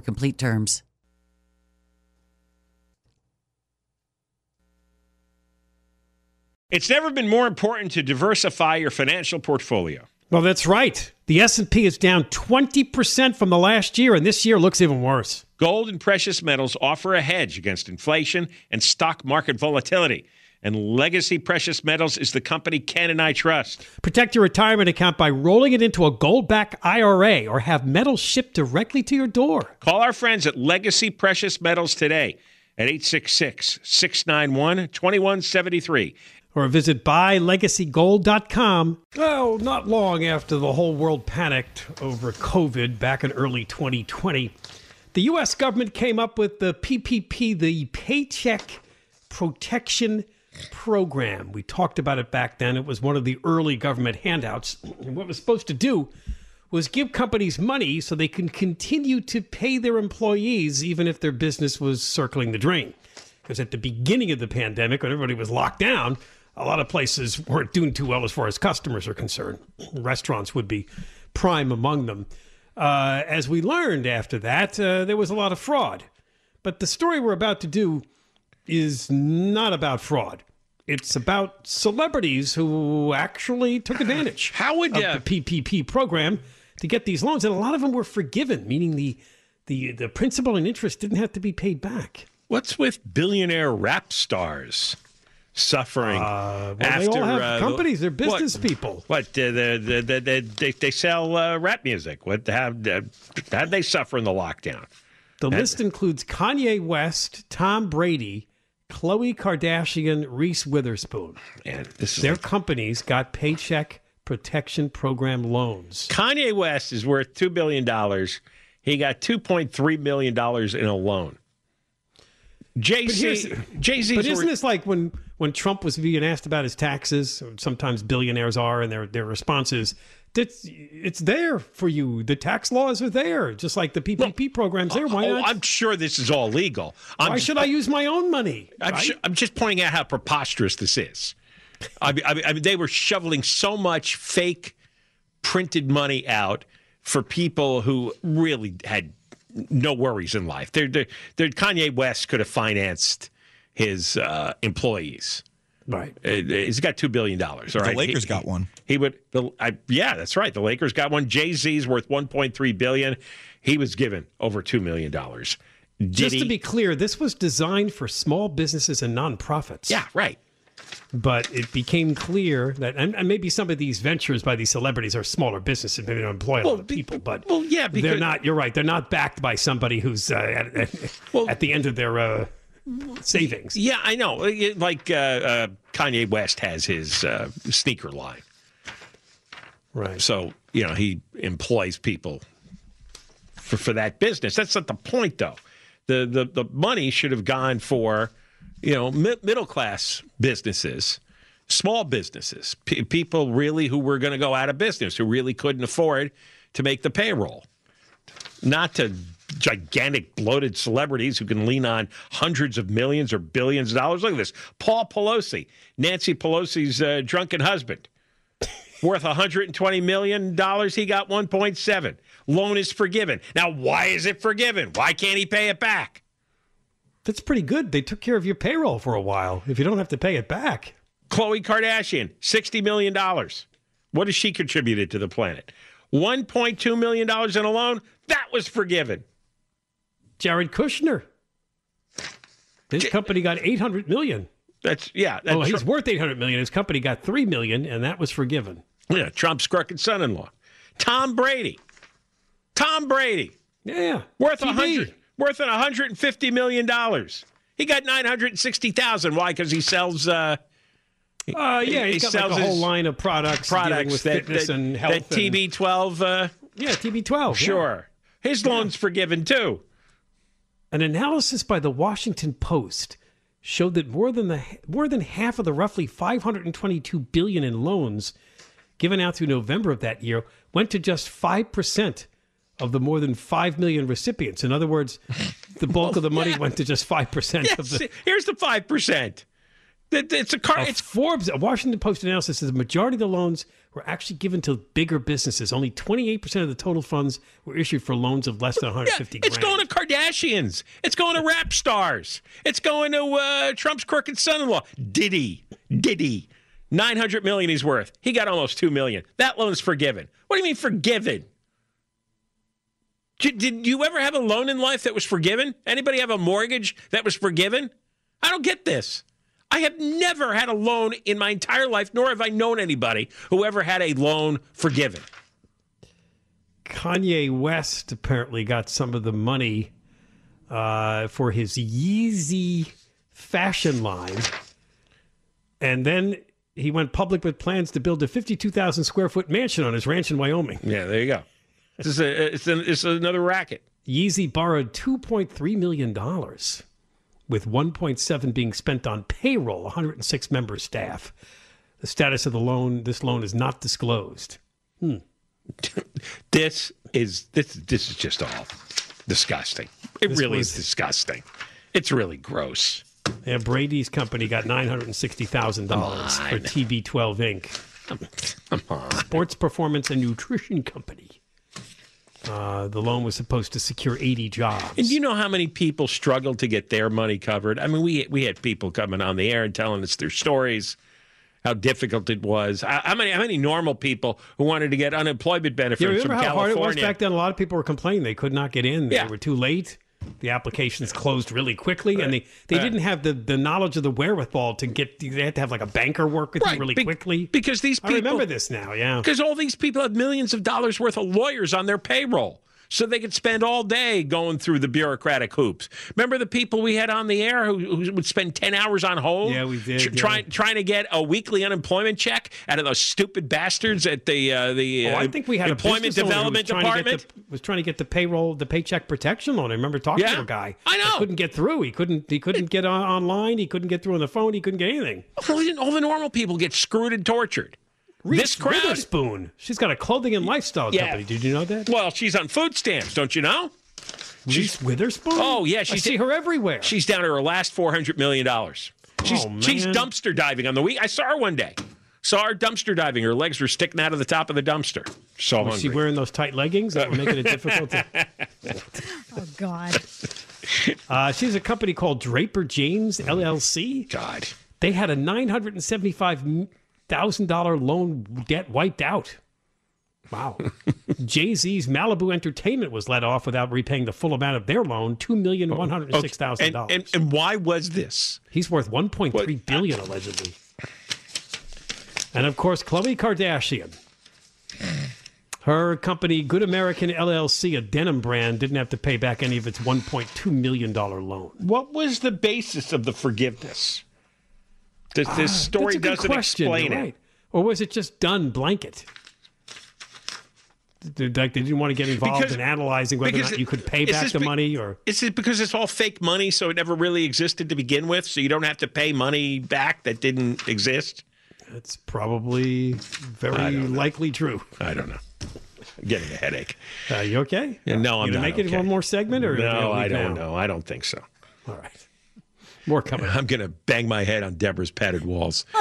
complete terms. It's never been more important to diversify your financial portfolio. Well, that's right. The S&P is down 20% from the last year and this year looks even worse. Gold and precious metals offer a hedge against inflation and stock market volatility. And Legacy Precious Metals is the company Ken and I trust. Protect your retirement account by rolling it into a gold-backed IRA or have metals shipped directly to your door. Call our friends at Legacy Precious Metals today at 866 691 2173. Or visit buylegacygold.com. Well, not long after the whole world panicked over COVID back in early 2020, the U.S. government came up with the PPP, the Paycheck Protection Program. We talked about it back then. It was one of the early government handouts. And what was supposed to do was give companies money so they can continue to pay their employees even if their business was circling the drain. Because at the beginning of the pandemic, when everybody was locked down, a lot of places weren't doing too well as far as customers are concerned. Restaurants would be prime among them. Uh, as we learned after that, uh, there was a lot of fraud. But the story we're about to do is not about fraud. It's about celebrities who actually took advantage How would of uh, the PPP program to get these loans, and a lot of them were forgiven, meaning the the the principal and interest didn't have to be paid back. what's with billionaire rap stars suffering Uh, well, after they uh, companies; they're business what, people. What uh, the, the, the, the, they they sell uh, rap music? What how uh, how they suffer in the lockdown? The list includes Kanye West, Tom Brady, Khloe Kardashian, Reese Witherspoon. And Their like- companies got Paycheck Protection Program loans. Kanye West is worth two billion dollars. He got two point three million dollars in a loan. Jay Z. Jay Z, But isn't this like when when Trump was being asked about his taxes? Sometimes billionaires are, and their their response is, "That's it's there for you. The tax laws are there, just like the PPP programs there. Why oh, not? I'm sure this is all legal. I'm Why should I use my own money? I'm, right? ju- I'm just pointing out how preposterous this is. I mean, I, mean, I mean, they were shoveling so much fake printed money out for people who really had no worries in life. They're, they're, they're, Kanye West could have financed his uh, employees. Right. Uh, He's got two billion dollars. All The Lakers He- got one. He would. The, I, yeah, that's right. The Lakers got one. Jay Z's worth one point three billion. He was given over two million dollars. Just to be clear, this was designed for small businesses and nonprofits. yeah, right. But it became clear that, and, and maybe some of these ventures by these celebrities are smaller businesses, maybe don't employ a lot of people, but well, yeah, they're not. You're right. They're not backed by somebody who's uh, at, at, at the end of their uh, savings. Yeah, I know. Like uh, uh, Kanye West has his uh, sneaker line. Right. So, you know, he employs people for, for that business. That's not the point, though. The, the, the money should have gone for, you know, mi- middle class businesses, small businesses, P- people really who were going to go out of business, who really couldn't afford to make the payroll. Not to gigantic, bloated celebrities who can lean on hundreds of millions or billions of dollars. Look at this Paul Pelosi, Nancy Pelosi's uh, drunken husband, worth $120 million. He got 1.7. Loan is forgiven. Now, why is it forgiven? Why can't he pay it back? That's pretty good. They took care of your payroll for a while. If you don't have to pay it back. Khloe Kardashian, $60 million. What has she contributed to the planet? $1.2 million in a loan? That was forgiven. Jared Kushner. His company got 800 million. That's yeah. That's oh, he's worth 800 million. His company got 3 million and that was forgiven. Yeah, Trump's crooked son-in-law. Tom Brady. Tom Brady. Yeah. Worth a 100 worth an 150 million dollars. He got 960,000. Why? Cuz he sells uh uh, yeah, he got like a whole line of products, products with that, fitness that, and health. That TB12. Uh, yeah, TB12. Sure. Yeah. His loan's yeah. forgiven too. An analysis by the Washington Post showed that more than the more than half of the roughly 522 billion in loans given out through November of that year went to just 5% of the more than 5 million recipients. In other words, the bulk well, of the money yeah. went to just 5% yes. of the Here's the 5%. It's a car. A it's Forbes. A Washington Post analysis says the majority of the loans were actually given to bigger businesses. Only 28% of the total funds were issued for loans of less than 150 yeah, It's grand. going to Kardashians. It's going to rap stars. It's going to uh, Trump's crooked son-in-law, Diddy. Diddy. 900 million he's worth. He got almost 2 million. That loan's forgiven. What do you mean forgiven? Did, did you ever have a loan in life that was forgiven? Anybody have a mortgage that was forgiven? I don't get this. I have never had a loan in my entire life, nor have I known anybody who ever had a loan forgiven. Kanye West apparently got some of the money uh, for his Yeezy fashion line. And then he went public with plans to build a 52,000 square foot mansion on his ranch in Wyoming. Yeah, there you go. This is a, it's, a, it's another racket. Yeezy borrowed $2.3 million with 1.7 being spent on payroll, 106 member staff. The status of the loan, this loan is not disclosed. Hmm. this is this this is just all disgusting. It this really was, is disgusting. It's really gross. Yeah, Brady's company got nine hundred and sixty thousand dollars for TB12 Inc. Come on. Sports Performance and Nutrition Company. Uh, the loan was supposed to secure 80 jobs. And you know how many people struggled to get their money covered? I mean, we we had people coming on the air and telling us their stories, how difficult it was. How many how many normal people who wanted to get unemployment benefits yeah, remember from how California? hard it was back then? A lot of people were complaining they could not get in. They yeah. were too late the applications closed really quickly, right. and they, they right. didn't have the, the knowledge of the wherewithal to get. They had to have like a banker work with right. you really Be- quickly. Because these people, I remember this now, yeah. Because all these people have millions of dollars worth of lawyers on their payroll so they could spend all day going through the bureaucratic hoops. Remember the people we had on the air who, who would spend 10 hours on hold? Yeah, we did. Tr- yeah. Trying, trying to get a weekly unemployment check out of those stupid bastards at the, uh, the oh, uh, I think we had Employment Development Department. The, was trying to get the payroll, the paycheck protection loan. I remember talking yeah, to a guy. I know. couldn't get through. He couldn't, he couldn't get on, online. He couldn't get through on the phone. He couldn't get anything. All the normal people get screwed and tortured. Reese this crowd, Witherspoon. She's got a clothing and lifestyle yeah. company. Did you know that? Well, she's on food stamps, don't you know? Reese she's, Witherspoon. Oh yeah, she's, I see her everywhere. She's down to her last four hundred million dollars. She's oh, she's dumpster diving on the week. I saw her one day. Saw her dumpster diving. Her legs were sticking out of the top of the dumpster. So was hungry. she wearing those tight leggings that were making it difficult? To... oh God. Uh, she's a company called Draper James LLC. God. They had a nine hundred and seventy-five thousand dollar loan debt wiped out. Wow. Jay Z's Malibu Entertainment was let off without repaying the full amount of their loan, two million one hundred six thousand dollars. And, and, why was this? He's worth one point three billion allegedly. And of course, Khloe Kardashian. Her company, Good American LLC, a denim brand, didn't have to pay back any of its $1.2 million loan. What was the basis of the forgiveness? This, this uh, story doesn't question, explain right. it. Or was it just done blanket? Like they didn't want to get involved because, in analyzing whether or not you could pay back the be, money, or is it because it's all fake money, so it never really existed to begin with, so you don't have to pay money back that didn't exist? That's probably very likely true. I don't know. I'm getting a headache. Uh, you okay? Yeah, no, I'm you gonna not make it one more segment, or No, I don't now? know. I don't think so. All right, more coming. up. I'm going to bang my head on Deborah's padded walls.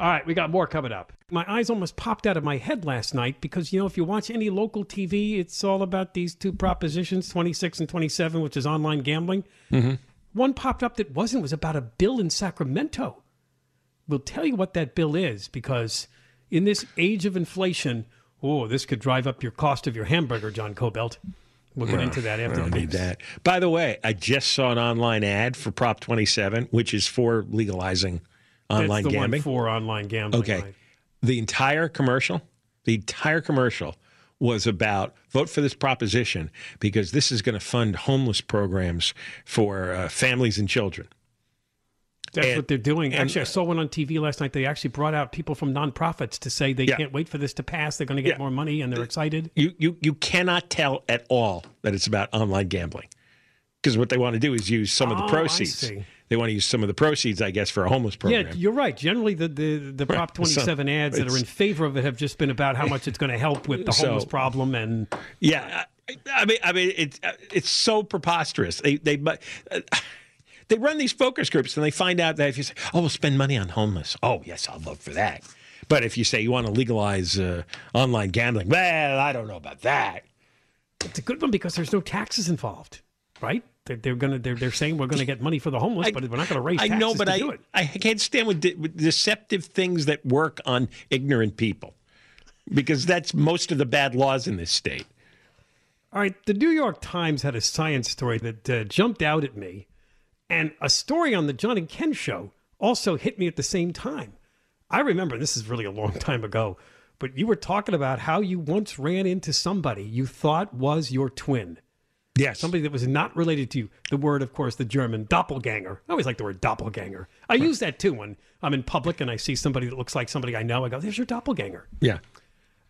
All right, we got more coming up. My eyes almost popped out of my head last night because, you know, if you watch any local TV, it's all about these two propositions, 26 and 27, which is online gambling. Mm-hmm. One popped up that wasn't, was about a bill in Sacramento. We'll tell you what that bill is because in this age of inflation, oh, this could drive up your cost of your hamburger, John Kobylt. We'll get into that I after don't the need that. By the way, I just saw an online ad for Prop 27, which is for legalizing online That's the gambling. one for online gambling. Okay. right. The entire commercial, the entire commercial was about vote for this proposition because this is going to fund homeless programs for uh, families and children. That's And- what they're doing. and- Actually, I saw one on TV last night. They actually brought out people from nonprofits to say they Yeah. can't wait for this to pass. They're going to get Yeah. more money and they're excited. You, you, you cannot tell at all that it's about online gambling because what they want to do is use some of Oh, the I proceeds. They want to use some of the proceeds, I guess, for a homeless program. Yeah, you're right. Generally, the the, the Prop Right. 27 So, ads that are in favor of it have just been about how much it's going to help with the So- homeless problem. And Yeah, I, I mean, I mean, it's uh, it's so preposterous. They they but. Uh, they run these focus groups and they find out that if you say, "Oh, we'll spend money on homeless," oh yes, I'll vote for that. But if you say you want to legalize uh, online gambling, well, I don't know about that. it's a good one because there's no taxes involved, right? They're, they're going to they're, they're saying we're going to get money for the homeless, I- but we're not going to raise I taxes know, but to I do it. I can't stand with, de- with deceptive things that work on ignorant people because that's most of the bad laws in this state. All right, the New York Times had a science story that uh, jumped out at me, and a story on the John and Ken show also hit me at the same time. I remember this is really a long time ago, but you were talking about how you once ran into somebody you thought was your twin, Yes, somebody that was not related to you. The word, of course, the German doppelganger. I always like the word doppelganger. I use that too when I'm in public and I see somebody that looks like somebody I know. I go, "There's your doppelganger." yeah.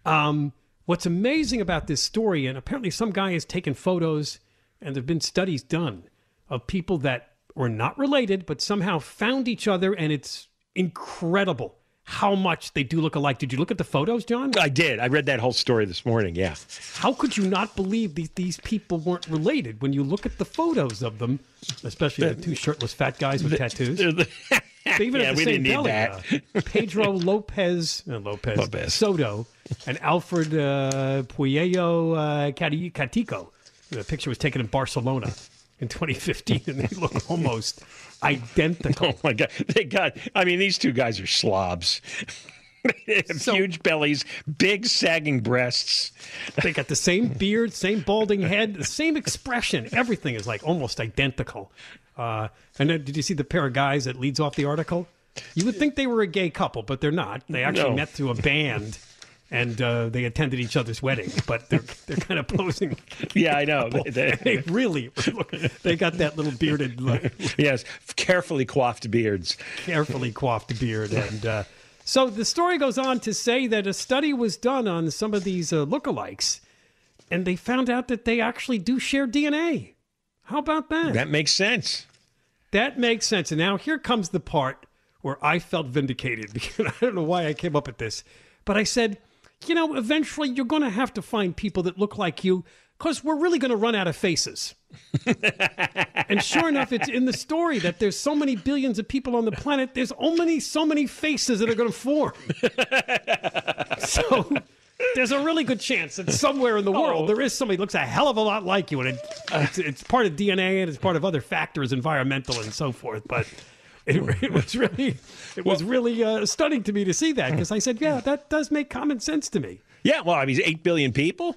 Um, what's amazing about this story, and apparently some guy has taken photos, and there have been studies done of people that were not related, but somehow found each other, and it's incredible how much they do look alike. Did you look at the photos, John? I did. I read that whole story this morning. Yeah. How could you not believe these, these people weren't related when you look at the photos of them, especially the two shirtless fat guys with tattoos? They even Yeah, have the we same didn't need belly. that. uh, Pedro Lopez, uh, Lopez, Lopez. Soto, and Alfred uh, Puello uh, Catico. The picture was taken in Barcelona in 2015, and they look almost identical. Oh my god, they got. I mean, these two guys are slobs. So- huge bellies, big sagging breasts. They got the same beard, same balding head, the same expression. Everything is like almost identical. Uh, and then, did you see the pair of guys that leads off the article? You would think they were a gay couple, but they're not. They actually No. met through a band, and uh, they attended each other's wedding. But they're they're kind of posing. Yeah, I know. They- they- They really look. They got that little bearded, like, yes, carefully coiffed beards. carefully coiffed beard, and uh, so the story goes on to say that a study was done on some of these uh, lookalikes, and they found out that they actually do share DNA. How about that? That makes sense. That makes sense. And now here comes the part where I felt vindicated because I don't know why I came up with this, but I said, you know, eventually you're going to have to find people that look like you because we're really going to run out of faces. and sure enough, it's in the story that there's so many billions of people on the planet, there's only so many faces that are going to form. so there's a really good chance that somewhere in the oh. world there is somebody that looks a hell of a lot like you, and it, it's, it's part of DNA and it's part of other factors, environmental and so forth. But it, it was really, it was really uh, stunning to me to see that because I said, yeah, that does make common sense to me. Yeah, well, I mean, eight billion people.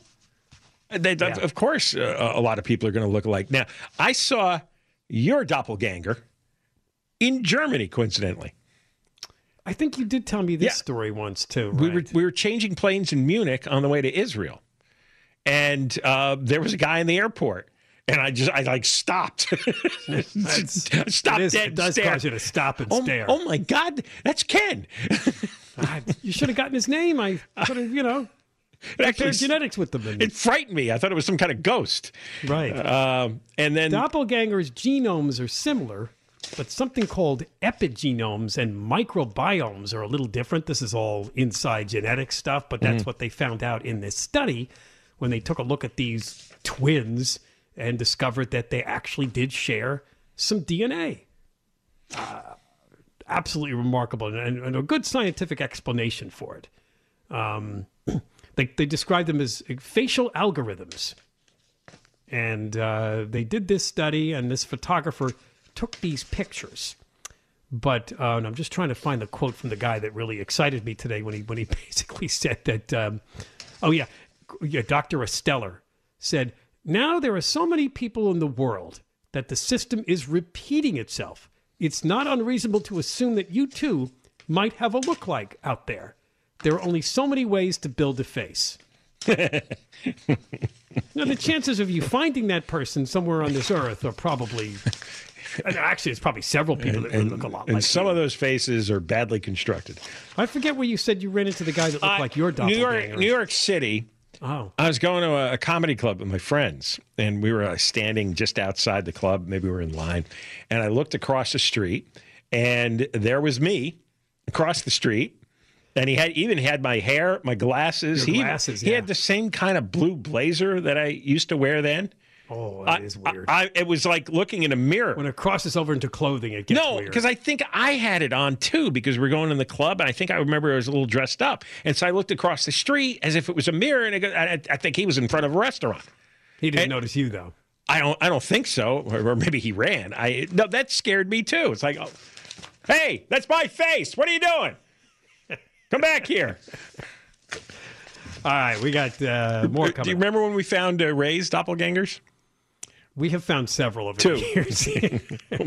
They, Yeah. Of course, uh, a lot of people are going to look alike. Now, I saw your doppelganger in Germany, coincidentally. I think you did tell me this Yeah. story once too. We were we were changing planes in Munich on the way to Israel, and uh, there was a guy in the airport, and I just I like stopped, stopped is, dead, it does stared. cause you to stop and Oh, stare. oh my God, that's Ken. God, you should have gotten his name. I could have, you know, It actually genetics with them. It frightened me. I thought it was some kind of ghost. right. Um, and then Doppelgangers' genomes are similar, but something called epigenomes and microbiomes are a little different. This is all inside genetic stuff, but that's what they found out in this study when they took a look at these twins and discovered that they actually did share some DNA. Uh, absolutely remarkable and, and a good scientific explanation for it. Um, they, they described them as facial algorithms. And uh, they did this study, and this photographer took these pictures. But uh, I'm just trying to find the quote from the guy that really excited me today when he when he basically said that. Um, oh yeah, yeah, Dr. Esteller said now there are so many people in the world that the system is repeating itself. It's not unreasonable to assume that you too might have a look like out there. There are only so many ways to build a face. now, the chances of you finding that person somewhere on this earth are probably. Actually, it's probably several people that really look a lot and like some you. of those faces are badly constructed. I forget where you said you ran into the guy that looked like your New. York, New York City. Oh, I was going to a, a comedy club with my friends, and we were uh, standing just outside the club. Maybe we were in line, and I looked across the street, and there was me across the street. And he had even had my hair, my glasses. Your he glasses, he yeah. had the same kind of blue blazer that I used to wear then. Oh, that I- is weird. I, it was like looking in a mirror. when it crosses over into clothing, it gets No, weird. because I think I had it on too because we're going in the club, and I think I remember I was a little dressed up, and so I looked across the street as if it was a mirror, and I, go- I, I think he was in front of a restaurant. he didn't and- notice you though. I don't, I don't think so, or, or maybe he ran. I no, that scared me too. It's like, oh, hey, that's my face. What are you doing? Come back here. All right, we got uh, more coming. Do you remember when we found uh, Ray's doppelgangers? We have found several over Two. years.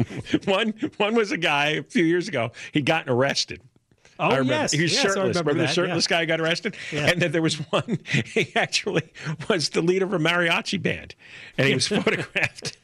one, one was a guy a few years ago. He'd gotten arrested. oh I remember. yes, he was yes, I shirtless. remember, Remember, the shirtless yeah. guy who got arrested? Yeah. And then there was one, he actually was the leader of a mariachi band, and he was photographed.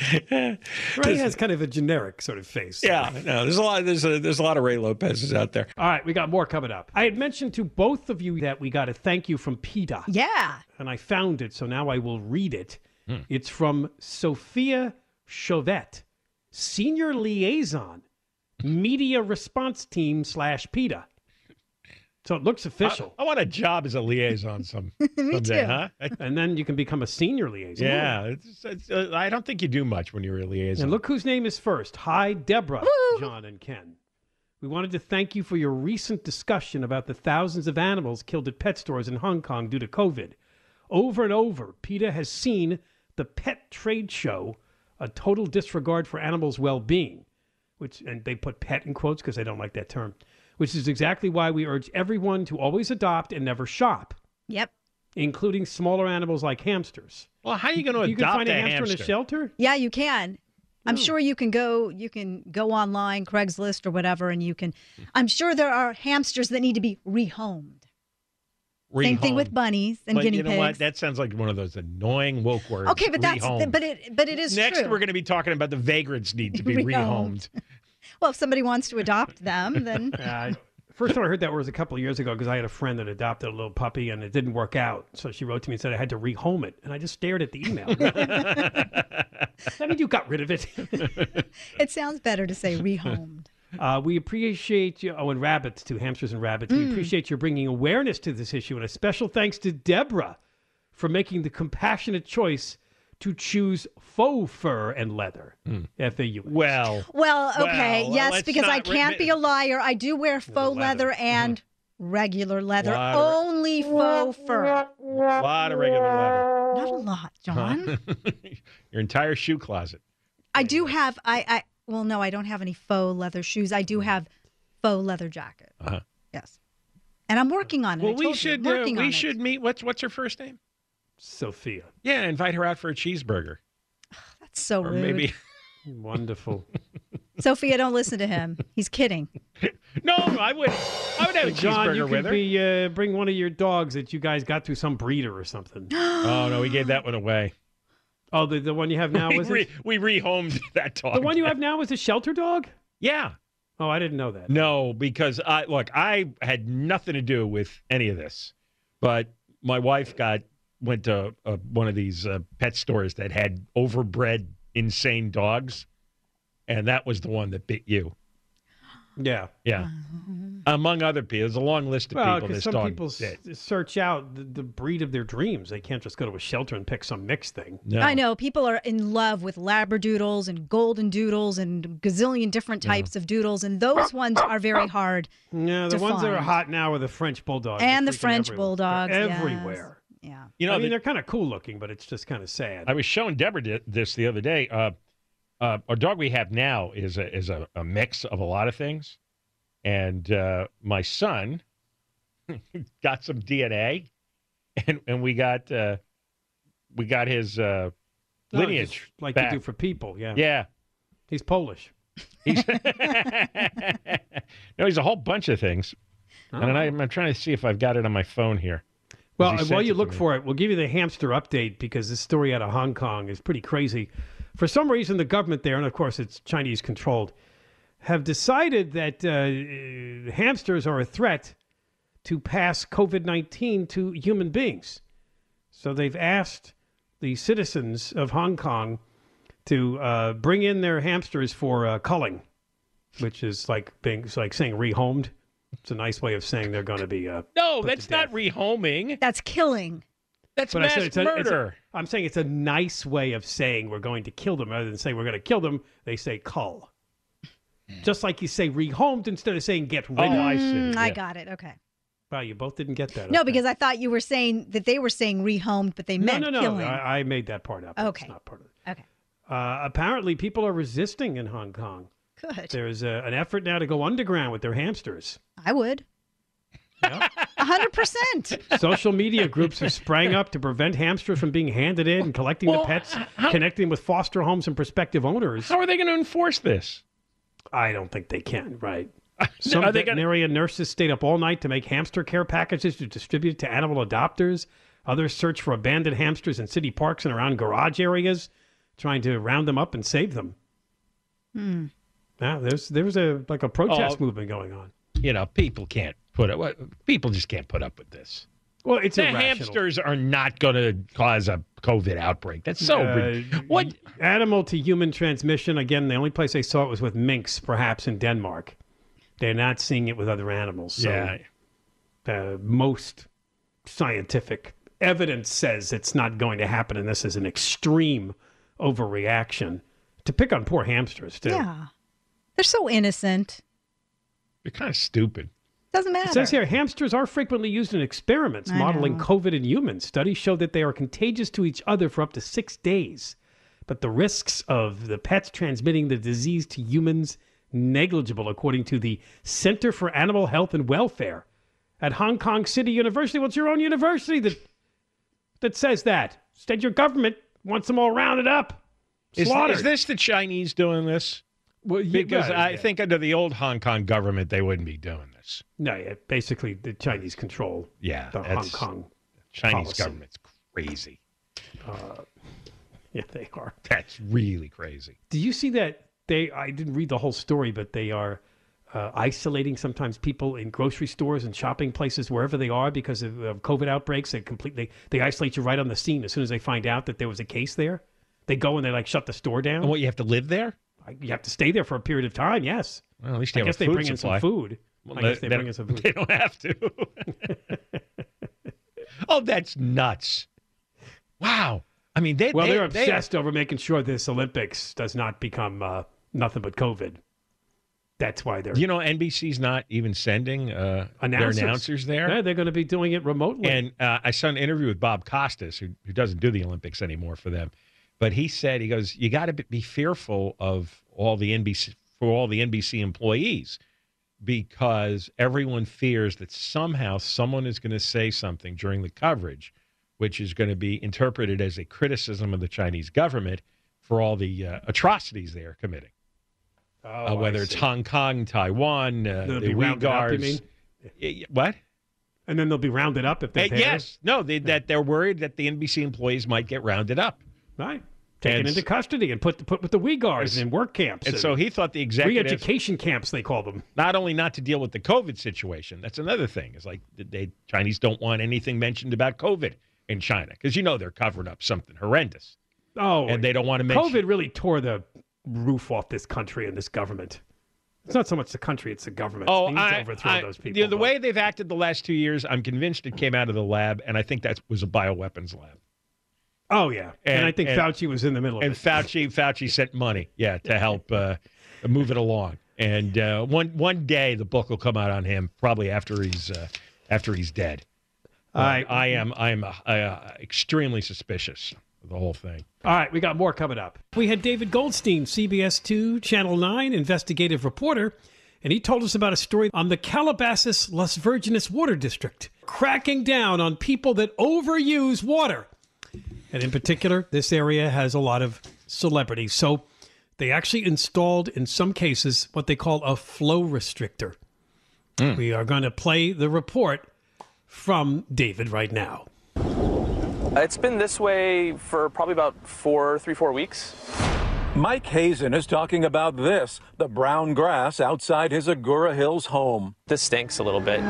Ray has kind of a generic sort of face. yeah, no, there's a lot. There's a there's a lot of Ray Lopez's out there. All right, we got more coming up. I had mentioned to both of you that we got a thank you from PETA. Yeah. and I found it, so now I will read it. Hmm. It's from Sophia Chauvette, Senior Liaison, Media Response Team slash PETA. So it looks official. I want a job as a liaison some someday, too. huh? and then you can become a senior liaison. Yeah, it's, it's, uh, I don't think you do much when you're a liaison. And look whose name is first. Hi, Deborah, John, and Ken. We wanted to thank you for your recent discussion about the thousands of animals killed at pet stores in Hong Kong due to COVID. Over and over, PETA has seen the pet trade show a total disregard for animals' well being, which, and they put pet in quotes because they don't like that term, which is exactly why we urge everyone to always adopt and never shop, Yep. including smaller animals like hamsters. well, how are you going to You can find a hamster, in a shelter? Yeah, you can. I'm sure you can go you can go online, Craigslist or whatever, and you can I'm sure there are hamsters that need to be rehomed. Same thing with bunnies and But guinea you know pigs. what? That sounds like one of those annoying woke words. okay, but that's rehomed. but it but it is Next, true. we're going to be talking about the vagrants need to be Rehomed. rehomed. Well, if somebody wants to adopt them, then Uh, first time I heard that was a couple of years ago because I had a friend that adopted a little puppy and it didn't work out. So she wrote to me and said I had to rehome it. And I just stared at the email. I mean, you got rid of it. it sounds better to say rehomed. Uh, we appreciate you. Oh, and rabbits, too. Hamsters and rabbits. We appreciate your bringing awareness to this issue. And a special thanks to Deborah for making the compassionate choice to choose faux fur and leather. F A U. Well, Well, okay, Well, yes, let's because I can't be a liar. I do wear faux leather. leather and regular leather. Lot of- Only faux fur. a lot of regular leather. Not a lot, John. Your entire shoe closet. I do have I I well no, I don't have any faux leather shoes. I do have faux leather jacket. Uh-huh. Yes. And I'm working on it. Well, we told you, should I'm uh, working on we it. should meet. What's what's her first name? Sophia. Yeah, invite her out for a cheeseburger, That's so or rude. maybe. Wonderful. Sophia, don't listen to him. He's kidding. No, I would. I would have a John, cheeseburger you with could her. be uh, bring one of your dogs that you guys got through some breeder or something. oh no, we gave that one away. Oh, the, the one you have now we, was re, we rehomed that dog. the one you have now is a shelter dog. Yeah. Oh, I didn't know that. No, because I look, I had nothing to do with any of this, but my wife got went to uh, one of these uh, pet stores that had overbred insane dogs, and that was the one that bit you. Yeah. Yeah, among other people. There's a long list of Well, people. because This some dog people bit. search out the, the breed of their dreams. They can't just go to a shelter and pick some mixed thing. No. I know people are in love with labradoodles and golden doodles and gazillion different types of doodles, and those ones are very hard. Yeah, the to ones that are hot now are the French bulldogs. And the French everywhere. bulldogs, They're everywhere. Yeah. You know, I mean, the- they're kind of cool looking, but it's just kind of sad. I was showing Deborah di- this the other day. Uh, uh, our dog we have now is a, is a, a mix of a lot of things, and uh, my son got some DNA, and and we got uh, we got his uh, lineage just like back. you do for people. Yeah. Yeah, He's Polish. he's no, he's a whole bunch of things, and I, I'm trying to see if I've got it on my phone here. Well, while you look for it, we'll give you the hamster update because this story out of Hong Kong is pretty crazy. For some reason, the government there, and of course it's Chinese controlled, have decided that uh, uh, hamsters are a threat to pass COVID 19 to human beings. So they've asked the citizens of Hong Kong to uh, bring in their hamsters for uh, culling, which is like being like saying rehomed. It's a nice way of saying they're going to be. Uh, No, that's not rehoming. That's killing. That's But I mass said it's a, it's a- murder. I'm saying it's a nice way of saying we're going to kill them rather than say we're going to kill them. They say cull. Just like you say rehomed instead of saying get rid oh, of. I see. Mm, I got it. Okay. Wow, you both didn't get that. No, okay. because I thought you were saying that they were saying rehomed, but they no, meant no, no. killing. I, I made that part up. Okay. It's not part of it. okay. Uh, apparently, people are resisting in Hong Kong. Good. There's a, an effort now to go underground with their hamsters. I would. Yeah. Hundred percent. Social media groups have sprang up to prevent hamsters from being handed in and collecting Well, the pets, how- connecting with foster homes and prospective owners. How are they going to enforce this? I don't think they can, right? Some Are they gonna- veterinary nurses stayed up all night to make hamster care packages to distribute to animal adopters. Others search for abandoned hamsters in city parks and around garage areas, trying to round them up and save them. Hmm. Yeah, there's there's a like a protest Oh. movement going on. You know, people can't put up. People just can't put up with this. Well, it's The irrational. hamsters are not going to cause a COVID outbreak. That's so. Uh, rid- what? animal to human transmission? Again, the only place they saw it was with minks, perhaps in Denmark. They're not seeing it with other animals. So yeah. uh, most scientific evidence says it's not going to happen, and this is an extreme overreaction to pick on poor hamsters. Too. Yeah. They're so innocent. They're kind of stupid. Doesn't matter. It says here hamsters are frequently used in experiments I modeling know. COVID in humans. Studies show that they are contagious to each other for up to six days, but the risks of the pets transmitting the disease to humans negligible, according to the Center for Animal Health and Welfare at Hong Kong City University. What's your own university that that says that? Instead, your government wants them all rounded up, Is, slaughtered. is this the Chinese doing this? Well, you- Because yeah, I yeah. think under the old Hong Kong government, they wouldn't be doing this. no, yeah, basically the Chinese control Yeah, the Hong Kong. Chinese Policy. government's crazy. Yeah, they are. That's really crazy. Do you see that they? I didn't read the whole story, but they are uh, isolating sometimes people in grocery stores and shopping places wherever they are because of, of COVID outbreaks. They completely they isolate you right on the scene as soon as they find out that there was a case there. They go and they like shut the store down. And what you have to live there? I- you have to stay there for a period of time. Yes, Well, at least you I have guess they bring in some food. Well, I guess they, they bring in some food. They don't have to. oh, that's nuts! Wow. I mean, they Well, they, they're they- obsessed over making sure this Olympics does not become uh, nothing but COVID. That's why they're you know, NBC's not even sending uh, announcers. their announcers there. Yeah, they're going to be doing it remotely. And uh, I saw an interview with Bob Costas, who, who doesn't do the Olympics anymore for them. But he said, he goes, you got to be fearful of all the NBC for all the NBC employees because everyone fears that somehow someone is going to say something during the coverage, which is going to be interpreted as a criticism of the Chinese government for all the uh, atrocities they are committing. Oh, uh, whether it's. Hong Kong, Taiwan, uh, the up, Uyghurs. y- What? And then they'll be rounded up if they're Uh, yes, no, they, that they're worried that the NBC employees might get rounded up, Right. Taken And- into custody and put put with the Uyghurs in work camps. and so he thought the executives re-education camps they call them. not only not to deal with the COVID situation. That's another thing. It's like the Chinese don't want anything mentioned about COVID in China because you know they're covering up something horrendous, Oh, and they don't want to mention. COVID really tore the roof off this country and this government. It's not so much the country; it's the government. Oh, they need to I, overthrow I- those people. you know, the but- way they've acted the last two years, I'm convinced it came out of the lab, and I think that was a bioweapons lab. Oh yeah, and, And- I think and- Fauci was in the middle of it. And it. Fauci, Fauci sent money, yeah, to help uh, move it along. And uh, one one day the book will come out on him, probably after he's uh, after he's dead. Right. I am I am uh, extremely suspicious of the whole thing. All right, we got more coming up. We had David Goldstein, CBS 2, Channel 9 investigative reporter, and he told us about a story on the Calabasas Las Virgenes Water District, cracking down on people that overuse water. And in particular, this area has a lot of celebrities. So they actually installed, in some cases, what they call a flow restrictor. Hmm. We are going to play the report from David right now. It's been this way for probably about four, three, four weeks. Mike Hazen is talking about this the brown grass outside his Agoura Hills home. This stinks a little bit.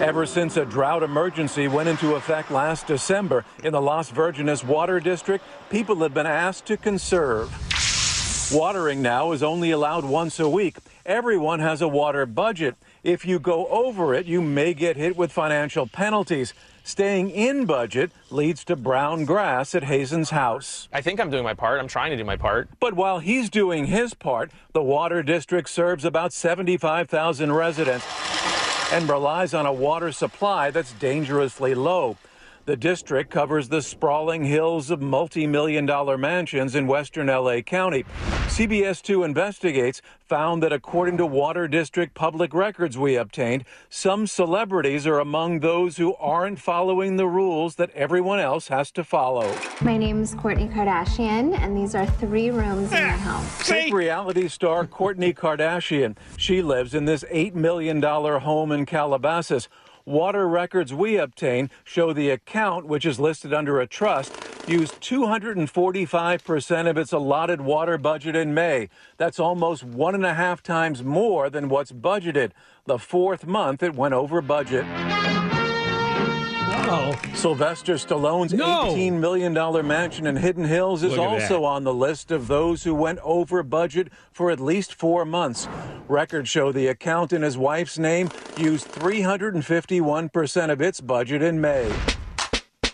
Ever since a drought emergency went into effect last December in the Las Virgenes Water District, people have been asked to conserve. Watering now is only allowed once a week. Everyone has a water budget. If you go over it, you may get hit with financial penalties. Staying in budget leads to brown grass at Hazen's house. I think I'm doing my part. I'm trying to do my part. But while he's doing his part, the water district serves about 75,000 residents and relies on a water supply that's dangerously low. The district covers the sprawling hills of multi million dollar mansions in western LA County. CBS 2 Investigates found that according to Water District public records we obtained, some celebrities are among those who aren't following the rules that everyone else has to follow. My name is Kourtney Kardashian, and these are three rooms in my home. Take reality star Kourtney Kardashian. She lives in this $8 million home in Calabasas. Water records we obtain show the account, which is listed under a trust, used 245% of its allotted water budget in May. That's almost one and a half times more than what's budgeted. The fourth month it went over budget. Oh. Sylvester Stallone's No. $18 million mansion in Hidden Hills is also that. on the list of those who went over budget for at least four months. Records show the account in his wife's name used 351% of its budget in May.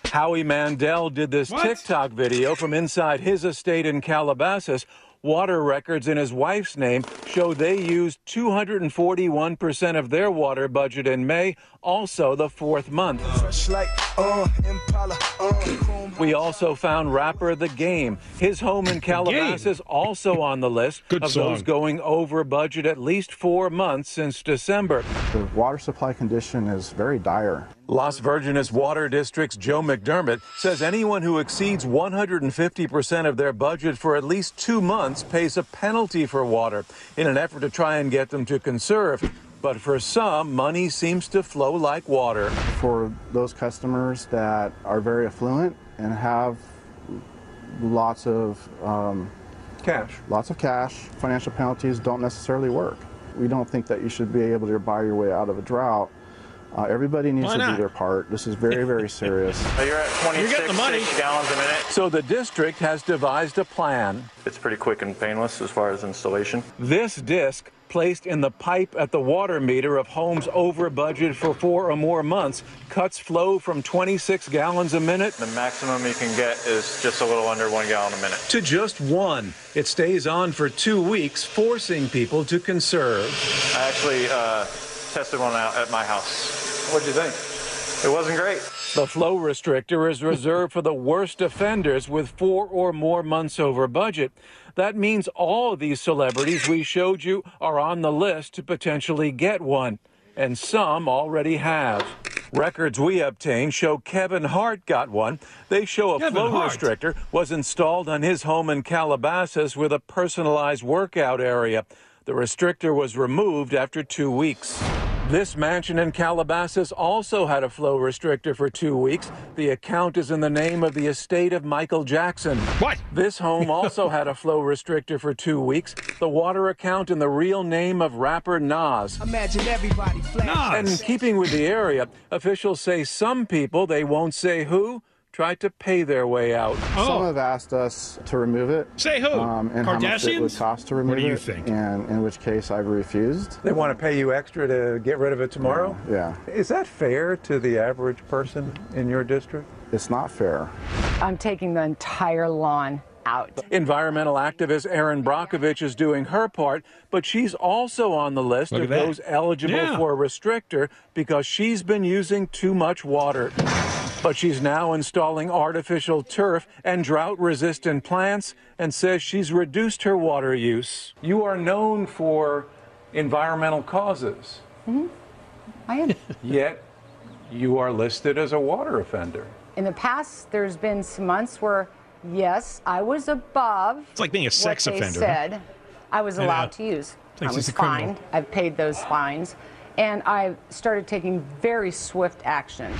Howie Mandel did this What? TikTok video from inside his estate in Calabasas. Water records in his wife's name show they used 241% of their water budget in May, also the fourth month. We also found rapper The Game. His home in Calabasas also on the list Good of song. those going over budget at least four months since December. The water supply condition is very dire. Las Virgenes Water District's Joe McDermott says anyone who exceeds 150% of their budget for at least two months pays a penalty for water in an effort to try and get them to conserve. But for some, money seems to flow like water. For those customers that are very affluent and have lots of um, Cash. lots of cash, financial penalties don't necessarily work. We don't think that you should be able to buy your way out of a drought. Uh, everybody needs to do their part. This is very, very serious. You're at 26 getting the money. gallons a minute. So the district has devised a plan. It's pretty quick and painless as far as installation. This disc, placed in the pipe at the water meter of homes over budget for four or more months, cuts flow from 26 gallons a minute The maximum you can get is just a little under one gallon a minute. to just one. It stays on for two weeks, forcing people to conserve. I actually uh, tested one out at my house. What'd you think? It wasn't great. The flow restrictor is reserved for the worst offenders with four or more months over budget. That means all of these celebrities we showed you are on the list to potentially get one, and some already have. Records we obtained show Kevin Hart got one. They show a Kevin flow Hart. restrictor was installed on his home in Calabasas with a personalized workout area. The restrictor was removed after two weeks. This mansion in Calabasas also had a flow restrictor for two weeks. The account is in the name of the estate of Michael Jackson. What? This home also had a flow restrictor for two weeks. The water account in the real name of rapper Nas. Imagine everybody flash. And in keeping with the area, officials say some people, they won't say who, tried to pay their way out. Some have asked us to remove it. Say who? Um, and how much it would Kardashians? cost to remove what do you it. think? And in which case I've refused. They want to pay you extra to get rid of it tomorrow? Yeah. Is that fair to the average person in your district? It's not fair. I'm taking the entire lawn out. Environmental activist Erin Brockovich is doing her part, but she's also on the list Look of that. those eligible Yeah. for a restrictor because she's been using too much water. But she's now installing artificial turf and drought resistant plants and says she's reduced her water use. You are known for environmental causes, Mm-hmm. I am. yet you are listed as a water offender. In the past, there's been some months where, yes, I was above. It's like being a sex what offender, They huh? said I was Yeah. allowed to use. I was a fined. I've paid those fines, and I started taking very swift action.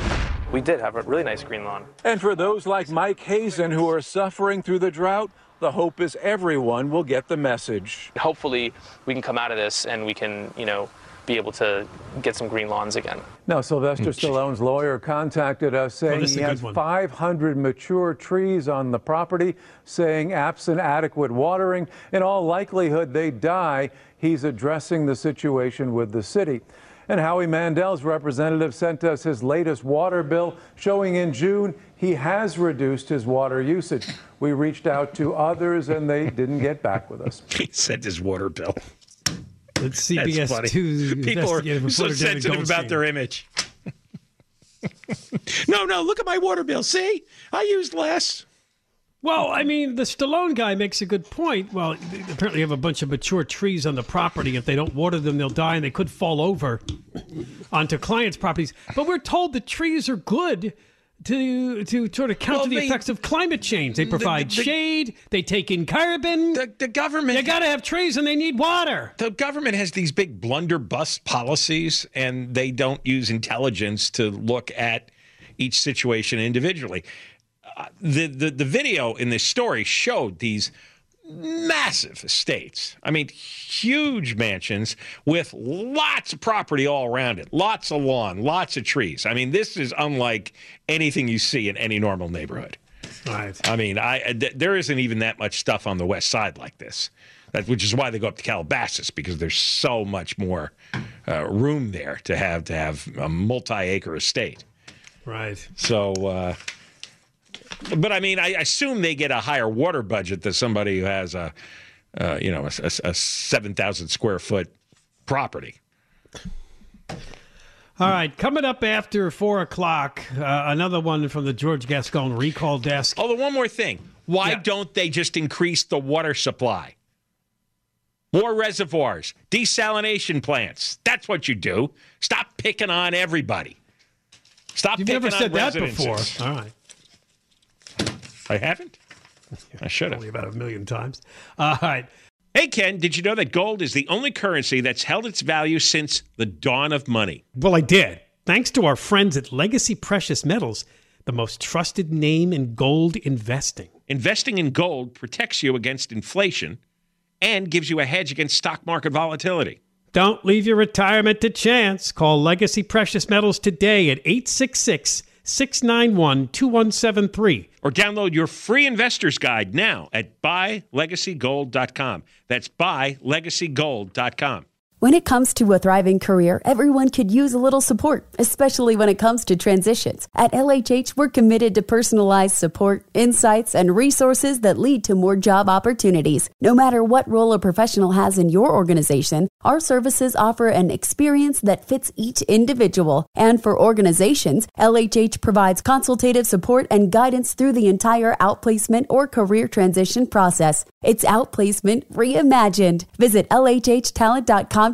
We did have a really nice green lawn. And for those like Mike Hazen who are suffering through the drought, the hope is everyone will get the message. Hopefully, we can come out of this and we can, you know, be able to get some green lawns again. Now, Sylvester hmm. Stallone's lawyer contacted us saying this is he has 500 mature trees on the property, saying absent adequate watering, in all likelihood they die. He's addressing the situation with the city. And Howie Mandel's representative sent us his latest water bill, showing in June he has reduced his water usage. We reached out to others and they didn't get back with us. He sent his water bill. It's CBS two. People are so reporter David sensitive about their image. no, no, look at my water bill. See, I used less. Well, I mean, the Stallone guy makes a good point. Well, they apparently have a bunch of mature trees on the property. If they don't water them, they'll die, and they could fall over onto clients' properties. But we're told the trees are good to to sort of counter Well, the they- effects of climate change. They the- provide the- shade. They take in carbon. The, the government. You got to have trees, and they need water. The government has these big blunderbuss policies, and they don't use intelligence to look at each situation individually. Uh, the, the the video in this story showed these massive estates. I mean, huge mansions with lots of property all around it, lots of lawn, lots of trees. I mean, this is unlike anything you see in any normal neighborhood. Right. I mean, I th- there isn't even that much stuff on the west side like this. That, which is why they go up to Calabasas because there's so much more uh, room there to have to have a multi-acre estate. Right. So, uh, but I mean, I assume they get a higher water budget than somebody who has a, uh, you know, a, a, a seven thousand square foot property. All right, coming up after four o'clock, uh, another one from the George Gascon recall desk. Oh, the one more thing. Why don't they just increase the water supply? More reservoirs, desalination plants. That's what you do. Stop picking on everybody. Stop You've picking never on said that before. All right. I haven't. I should have. Only about a million times. All right. Hey, Ken, did you know that gold is the only currency that's held its value since the dawn of money? Well, I did. Thanks to our friends at Legacy Precious Metals, the most trusted name in gold investing. Investing in gold protects you against inflation and gives you a hedge against stock market volatility. Don't leave your retirement to chance. Call Legacy Precious Metals today at 866 691 2173. Or download your free investor's guide now at buylegacygold.com. That's buylegacygold.com. When it comes to a thriving career, everyone could use a little support, especially when it comes to transitions. At LHH, we're committed to personalized support, insights, and resources that lead to more job opportunities. No matter what role a professional has in your organization, our services offer an experience that fits each individual. And for organizations, LHH provides consultative support and guidance through the entire outplacement or career transition process. It's outplacement reimagined. Visit LHHtalent.com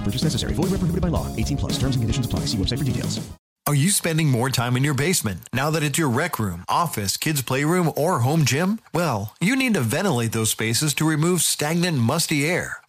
No purchase necessary. Void where prohibited by law. 18 plus. Terms and conditions apply. See website for details. Are you spending more time in your basement now that it's your rec room, office, kids' playroom, or home gym? Well, you need to ventilate those spaces to remove stagnant, musty air.